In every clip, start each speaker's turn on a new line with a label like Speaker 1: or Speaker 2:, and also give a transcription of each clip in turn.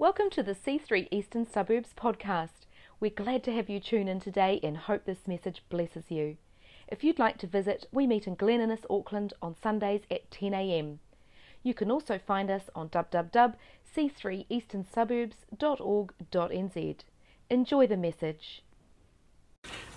Speaker 1: Welcome to the C3 Eastern Suburbs podcast. We're glad to have you tune in today and hope this message blesses you. If you'd like to visit, we meet in Glen Innes, Auckland on Sundays at 10am. You can also find us on www.c3easternsuburbs.org.nz. Enjoy the message.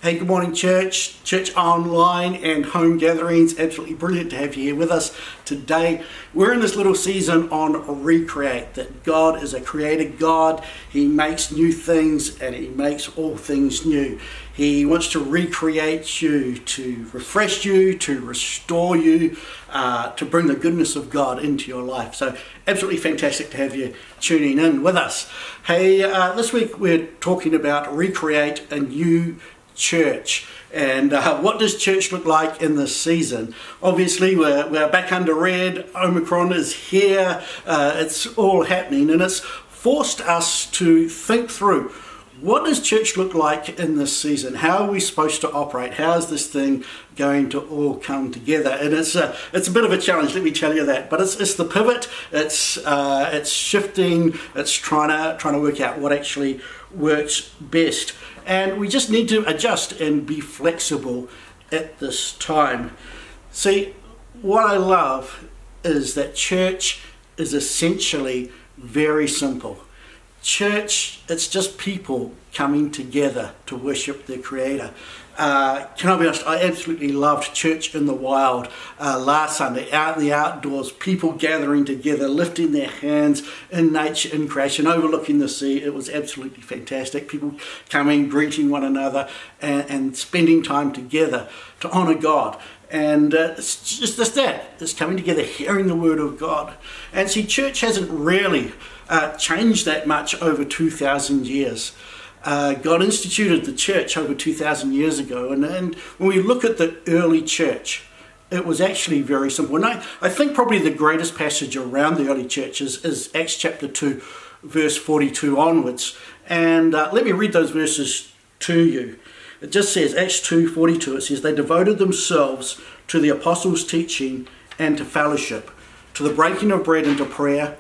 Speaker 2: Hey, good morning, church, church online, and home gatherings. Absolutely brilliant to have you here with us today. We're in this little season on Recreate that God is a creator God. He makes new things and He makes all things new. He wants to recreate you, to refresh you, to restore you, uh, to bring the goodness of God into your life. So, absolutely fantastic to have you tuning in with us. Hey, uh, this week we're talking about Recreate a New church. And uh, what does church look like in this season? Obviously, we're, we're back under red. Omicron is here. Uh, it's all happening, and it's forced us to think through what does church look like in this season? How are we supposed to operate? How is this thing going to all come together? And it's a, it's a bit of a challenge, let me tell you that. But it's, it's the pivot, it's, uh, it's shifting, it's trying to, trying to work out what actually works best. And we just need to adjust and be flexible at this time. See, what I love is that church is essentially very simple. Church, it's just people coming together to worship their Creator. Uh, can I be honest? I absolutely loved Church in the Wild uh, last Sunday, out in the outdoors, people gathering together, lifting their hands in nature, in creation, overlooking the sea. It was absolutely fantastic. People coming, greeting one another, and, and spending time together to honour God. And uh, it's just, just that. It's coming together, hearing the Word of God. And see, church hasn't really uh, changed that much over 2,000 years. Uh, God instituted the church over 2,000 years ago. And, and when we look at the early church, it was actually very simple. And I, I think probably the greatest passage around the early church is, is Acts chapter 2, verse 42 onwards. And uh, let me read those verses to you. It just says, Acts 2 42, it says, They devoted themselves to the apostles' teaching and to fellowship, to the breaking of bread and to prayer.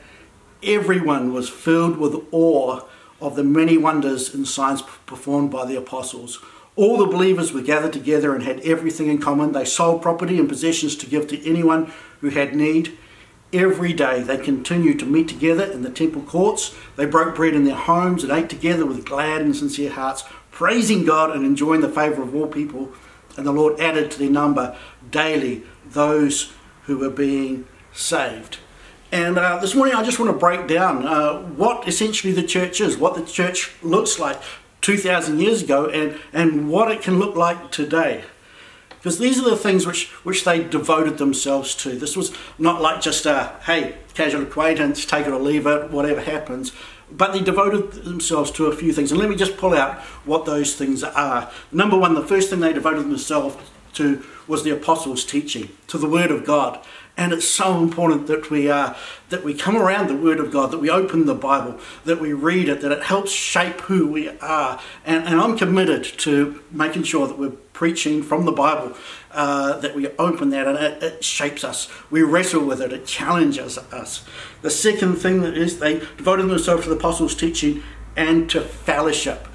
Speaker 2: Everyone was filled with awe of the many wonders and signs performed by the apostles. All the believers were gathered together and had everything in common. They sold property and possessions to give to anyone who had need. Every day they continued to meet together in the temple courts. They broke bread in their homes and ate together with glad and sincere hearts, praising God and enjoying the favour of all people. And the Lord added to their number daily those who were being saved. And uh, this morning I just want to break down uh, what essentially the church is, what the church looks like 2,000 years ago, and, and what it can look like today. Because these are the things which, which they devoted themselves to. This was not like just a, hey, casual acquaintance, take it or leave it, whatever happens. But they devoted themselves to a few things. And let me just pull out what those things are. Number one, the first thing they devoted themselves to was the apostles' teaching, to the Word of God. And it's so important that we uh, that we come around the Word of God, that we open the Bible, that we read it, that it helps shape who we are. And, and I'm committed to making sure that we're preaching from the Bible, uh, that we open that and it, it, shapes us. We wrestle with it, it challenges us. The second thing that is they devoted themselves to the apostles' teaching and to fellowship.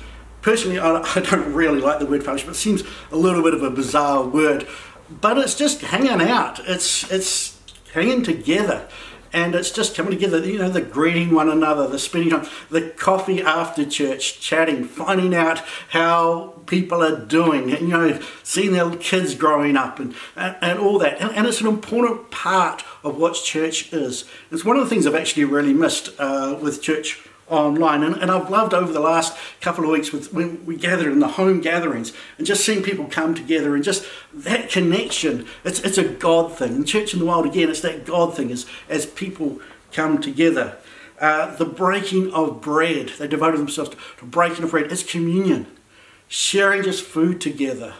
Speaker 2: Personally, I, I don't really like the word fellowship. It seems a little bit of a bizarre word but it's just hanging out. It's it's hanging together, and it's just coming together. You know, the greeting one another, the spending time, the coffee after church, chatting, finding out how people are doing. You know, seeing their kids growing up, and and, and all that. And, and, it's an important part of what church is. It's one of the things I've actually really missed uh, with church online. And, and I've loved over the last couple of weeks with when we gathered in the home gatherings and just seeing people come together and just that connection. It's, it's a God thing. In Church in the Wild, again, it's that God thing as, as people come together. Uh, the breaking of bread, they devoted themselves to, to breaking of bread. It's communion, sharing just food together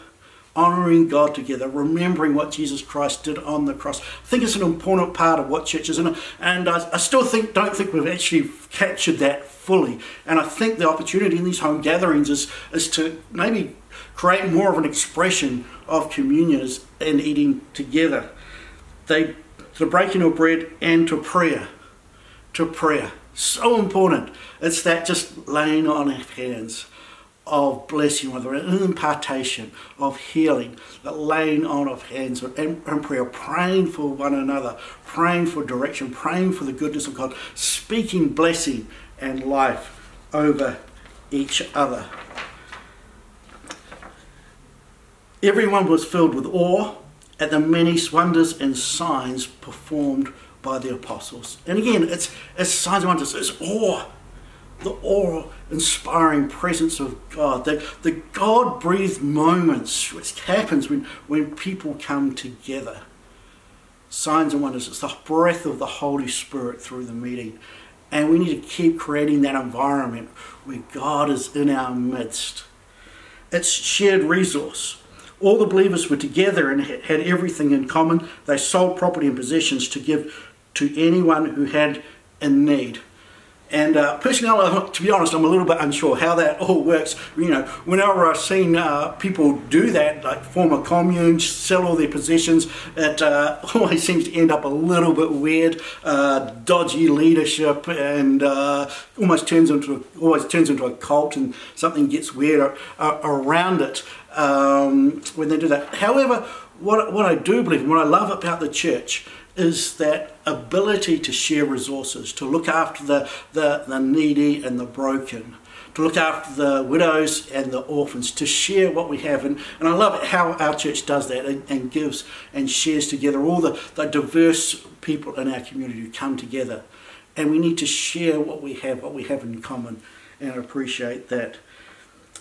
Speaker 2: honoring God together, remembering what Jesus Christ did on the cross. I think it's an important part of what church is, and, and I, I still think don't think we've actually captured that fully. And I think the opportunity in these home gatherings is is to maybe create more of an expression of communion and eating together. They to breaking of bread and to prayer, to prayer. So important. It's that just laying on of hands of blessing, whether an impartation of healing, the laying on of hands and, and prayer, praying for one another, praying for direction, praying for the goodness of God, speaking blessing and life over each other. Everyone was filled with awe at the many wonders and signs performed by the apostles. And again, it's, it's signs and wonders, it's awe the awe-inspiring presence of God, the, the God-breathed moments which happens when, when people come together. Signs and wonders. It's the breath of the Holy Spirit through the meeting. And we need to keep creating that environment where God is in our midst. It's shared resource. All the believers were together and had everything in common. They sold property and possessions to give to anyone who had a need. And uh, personally, to be honest, I'm a little bit unsure how that all works. You know, whenever I've seen uh, people do that, like form a commune, sell all their possessions, it uh, always seems to end up a little bit weird, uh, dodgy leadership, and uh, almost turns into a, always turns into a cult, and something gets weird uh, around it um, when they do that. However, what what I do believe and what I love about the church is that ability to share resources, to look after the, the, the needy and the broken, to look after the widows and the orphans, to share what we have. And, and I love how our church does that and, and gives and shares together all the, the diverse people in our community who come together. And we need to share what we have, what we have in common, and appreciate that.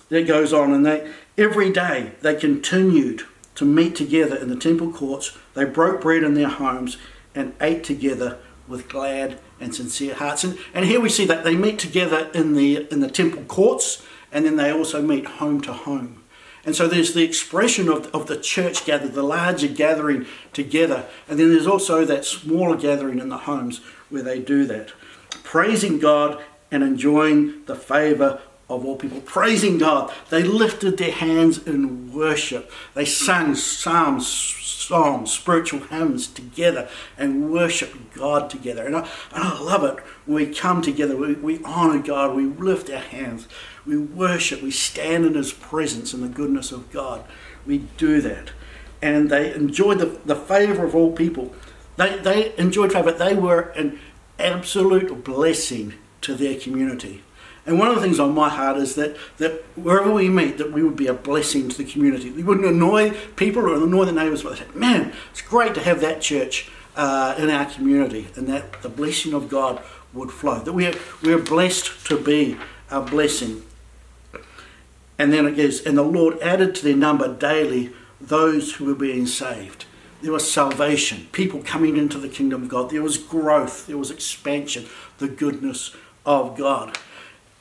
Speaker 2: That goes on, and they every day they continued to meet together in the temple courts. They broke bread in their homes and ate together with glad and sincere hearts. And, and here we see that they meet together in the, in the temple courts and then they also meet home to home. And so there's the expression of, of the church gathered, the larger gathering together. And then there's also that smaller gathering in the homes where they do that. Praising God and enjoying the favour of all people, praising God. They lifted their hands in worship. They sang psalms, songs, spiritual hymns together and worshiped God together. And I, and I love it we come together, we, we honour God, we lift our hands, we worship, we stand in His presence and the goodness of God. We do that. And they enjoyed the, the favour of all people. They, they enjoyed favour. They were an absolute blessing to their community. And one of the things on my heart is that, that wherever we meet, that we would be a blessing to the community. We wouldn't annoy people or annoy the neighbours, but say, man, it's great to have that church uh, in our community and that the blessing of God would flow. That we are, we are blessed to be a blessing. And then it goes, and the Lord added to their number daily those who were being saved. There was salvation, people coming into the kingdom of God. There was growth, there was expansion, the goodness of God.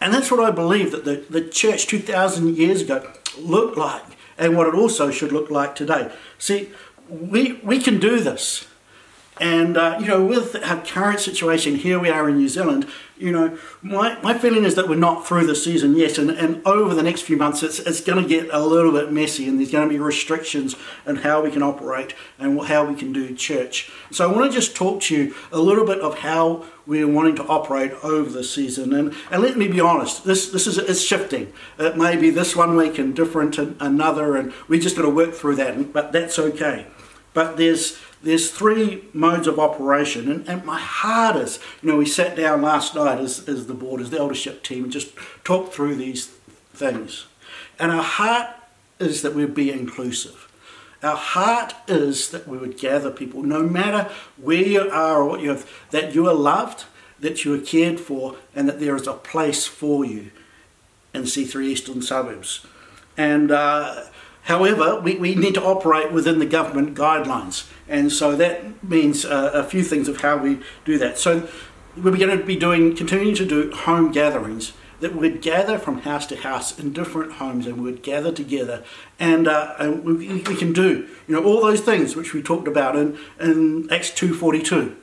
Speaker 2: And that's what I believe that the, the church 2,000 years ago looked like and what it also should look like today. See, we, we can do this. And, uh, you know, with our current situation, here we are in New Zealand, you know, my, my feeling is that we're not through the season yet. And, and over the next few months, it's, it's going to get a little bit messy and there's going to be restrictions on how we can operate and how we can do church. So I want to just talk to you a little bit of how we're wanting to operate over the season. And, and let me be honest, this, this is it's shifting. It may be this one week and different another, and we just got to work through that, but that's okay. But there's there's three modes of operation, and, and my is, you know, we sat down last night as, as the board, as the eldership team, and just talked through these things. And our heart is that we'd be inclusive. Our heart is that we would gather people, no matter where you are or what you have, that you are loved, that you are cared for, and that there is a place for you in C3 Eastern Suburbs. And uh, however, we, we need to operate within the government guidelines. And so that means uh, a few things of how we do that. So we're going to be doing, continuing to do home gatherings that we'd gather from house to house in different homes and we'd gather together and, uh, and we, we, can do you know all those things which we talked about in, in acts 2.42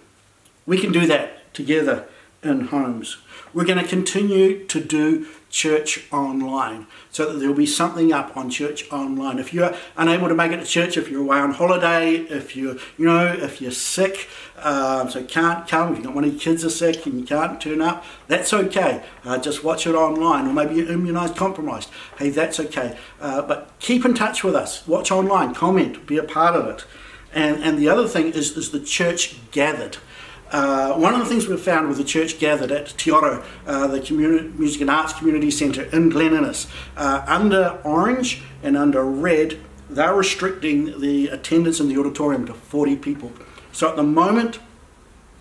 Speaker 2: we can do that together in homes. We're going to continue to do church online so that there'll be something up on church online. If you're unable to make it to church if you're away on holiday if you're you know if you're sick um, so can't come. If you've got one your kids are sick and you can't turn up that's okay. Uh, just watch it online. Or maybe you're immunized compromised. Hey that's okay. Uh, but keep in touch with us. Watch online. Comment. Be a part of it. And and the other thing is is the church gathered uh, one of the things we've found with the church gathered at Te Oro, uh, the community, Music and Arts Community Centre in Glen Innes, uh, under orange and under red, they're restricting the attendance in the auditorium to 40 people. So at the moment,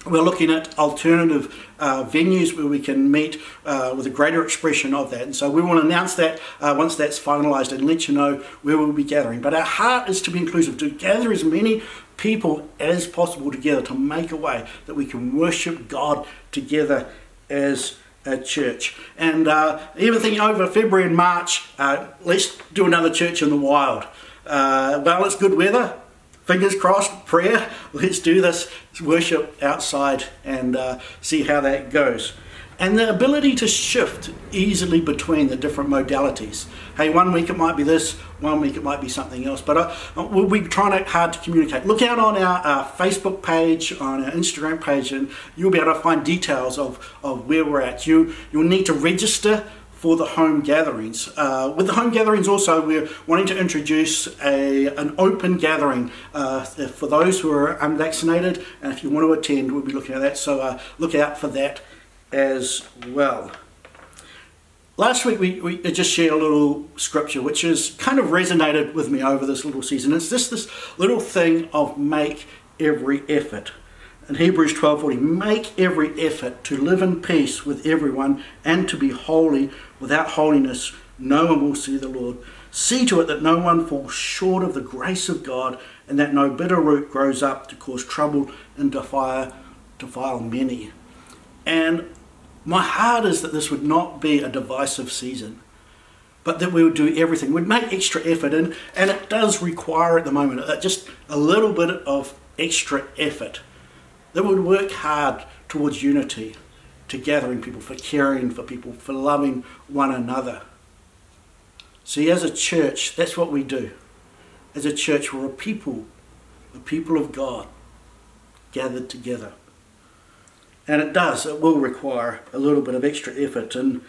Speaker 2: we're looking at alternative uh, venues where we can meet uh, with a greater expression of that. And so we to announce that uh, once that's finalised and let you know where we'll be gathering. But our heart is to be inclusive, to gather as many people as possible together to make a way that we can worship God together as a church. And uh, even thinking over February and March, uh, let's do another church in the wild. Uh, well, it's good weather. Fingers crossed, prayer. Let's do this worship outside and uh, see how that goes and the ability to shift easily between the different modalities. Hey, one week it might be this, one week it might be something else, but uh, we'll be trying hard to communicate. Look out on our, our, Facebook page, on our Instagram page, and you'll be able to find details of, of where we're at. You, you'll need to register for the home gatherings. Uh, with the home gatherings also, we're wanting to introduce a, an open gathering uh, for those who are unvaccinated, and if you want to attend, we'll be looking at that, so uh, look out for that as well. Last week we, we just shared a little scripture which has kind of resonated with me over this little season. It's just this little thing of make every effort. In Hebrews 12:40, make every effort to live in peace with everyone and to be holy. Without holiness, no one will see the Lord. See to it that no one falls short of the grace of God and that no bitter root grows up to cause trouble and defile, defile many. And my heart is that this would not be a divisive season, but that we would do everything. We'd make extra effort, and, and it does require at the moment uh, just a little bit of extra effort. That would work hard towards unity, to gathering people, for caring for people, for loving one another. See, as a church, that's what we do. As a church, we're a people, a people of God, gathered together. And it does, it will require a little bit of extra effort. And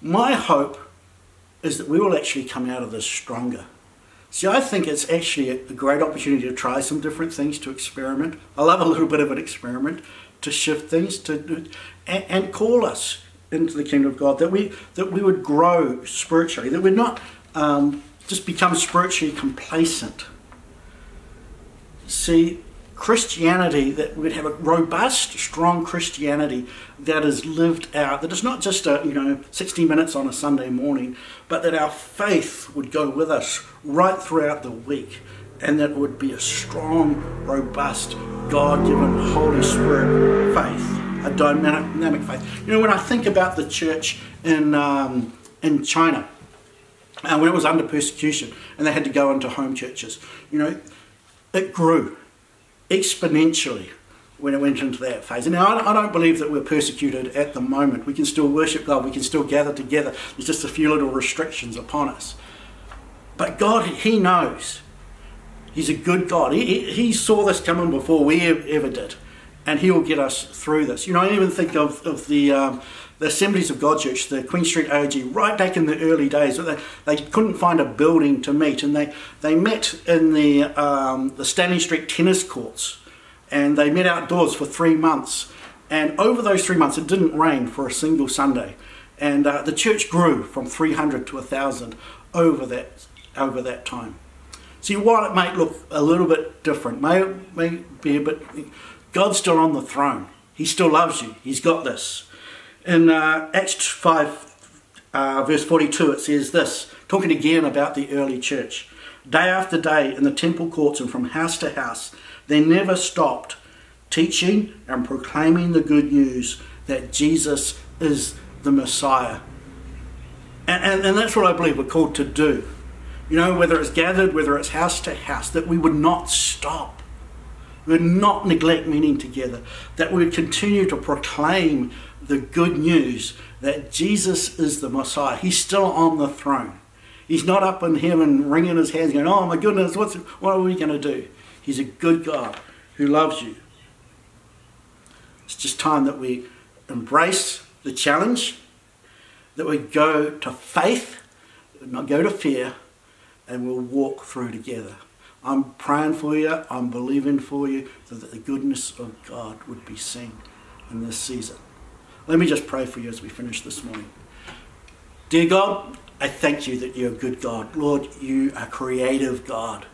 Speaker 2: my hope is that we will actually come out of this stronger. See, I think it's actually a great opportunity to try some different things, to experiment. I love a little bit of an experiment, to shift things, to and, and call us into the kingdom of God. That we that we would grow spiritually. That we're not um, just become spiritually complacent. See, Christianity, that we'd have a robust, strong Christianity that is lived out, that is not just a, you know, 60 minutes on a Sunday morning, but that our faith would go with us right throughout the week and that would be a strong, robust, God given Holy Spirit faith, a dynamic faith. You know, when I think about the church in, um, in China, uh, when it was under persecution and they had to go into home churches, you know, it grew exponentially when it went into that phase. And now I don't believe that we're persecuted at the moment. We can still worship God, we can still gather together. There's just a few little restrictions upon us. But God, He knows. He's a good God. He, he saw this coming before we ever did. And He will get us through this. You know, I even think of, of the. Um, the Assemblies of God Church, the Queen Street AOG, right back in the early days, they, they couldn't find a building to meet, and they, they met in the, um, the Stanley Street tennis courts, and they met outdoors for three months. And over those three months, it didn't rain for a single Sunday, and uh, the church grew from 300 to 1,000 over that over that time. See, while it may look a little bit different, may, may be a bit, God's still on the throne. He still loves you. He's got this. In uh, Acts 5, uh, verse 42, it says this, talking again about the early church. Day after day in the temple courts and from house to house, they never stopped teaching and proclaiming the good news that Jesus is the Messiah. And, and, and that's what I believe we're called to do. You know, whether it's gathered, whether it's house to house, that we would not stop We would not neglect meeting together, that we continue to proclaim the good news that Jesus is the Messiah. He's still on the throne. He's not up in heaven wringing his hands going, oh my goodness, what's, what are we going to do? He's a good God who loves you. It's just time that we embrace the challenge, that we go to faith, not go to fear, and we'll walk through together. I'm praying for you, I'm believing for you, so that the goodness of God would be seen in this season. Let me just pray for you as we finish this morning. Dear God, I thank you that you're a good God. Lord, you are creative God.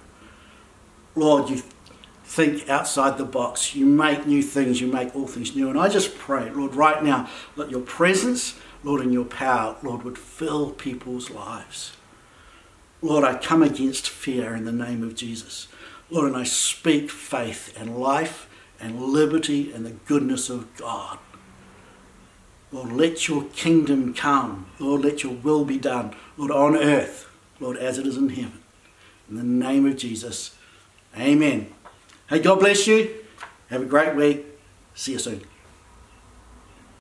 Speaker 2: Lord, you think outside the box. You make new things. You make all things new. And I just pray, Lord, right now, let your presence, Lord, and your power, Lord, would fill people's lives. Lord, I come against fear in the name of Jesus. Lord, and I speak faith and life and liberty and the goodness of God. Lord, let your kingdom come. Lord, let your will be done. Lord, on earth, Lord, as it is in heaven. In the name of Jesus, amen. Hey, God bless you. Have a great week. See you soon.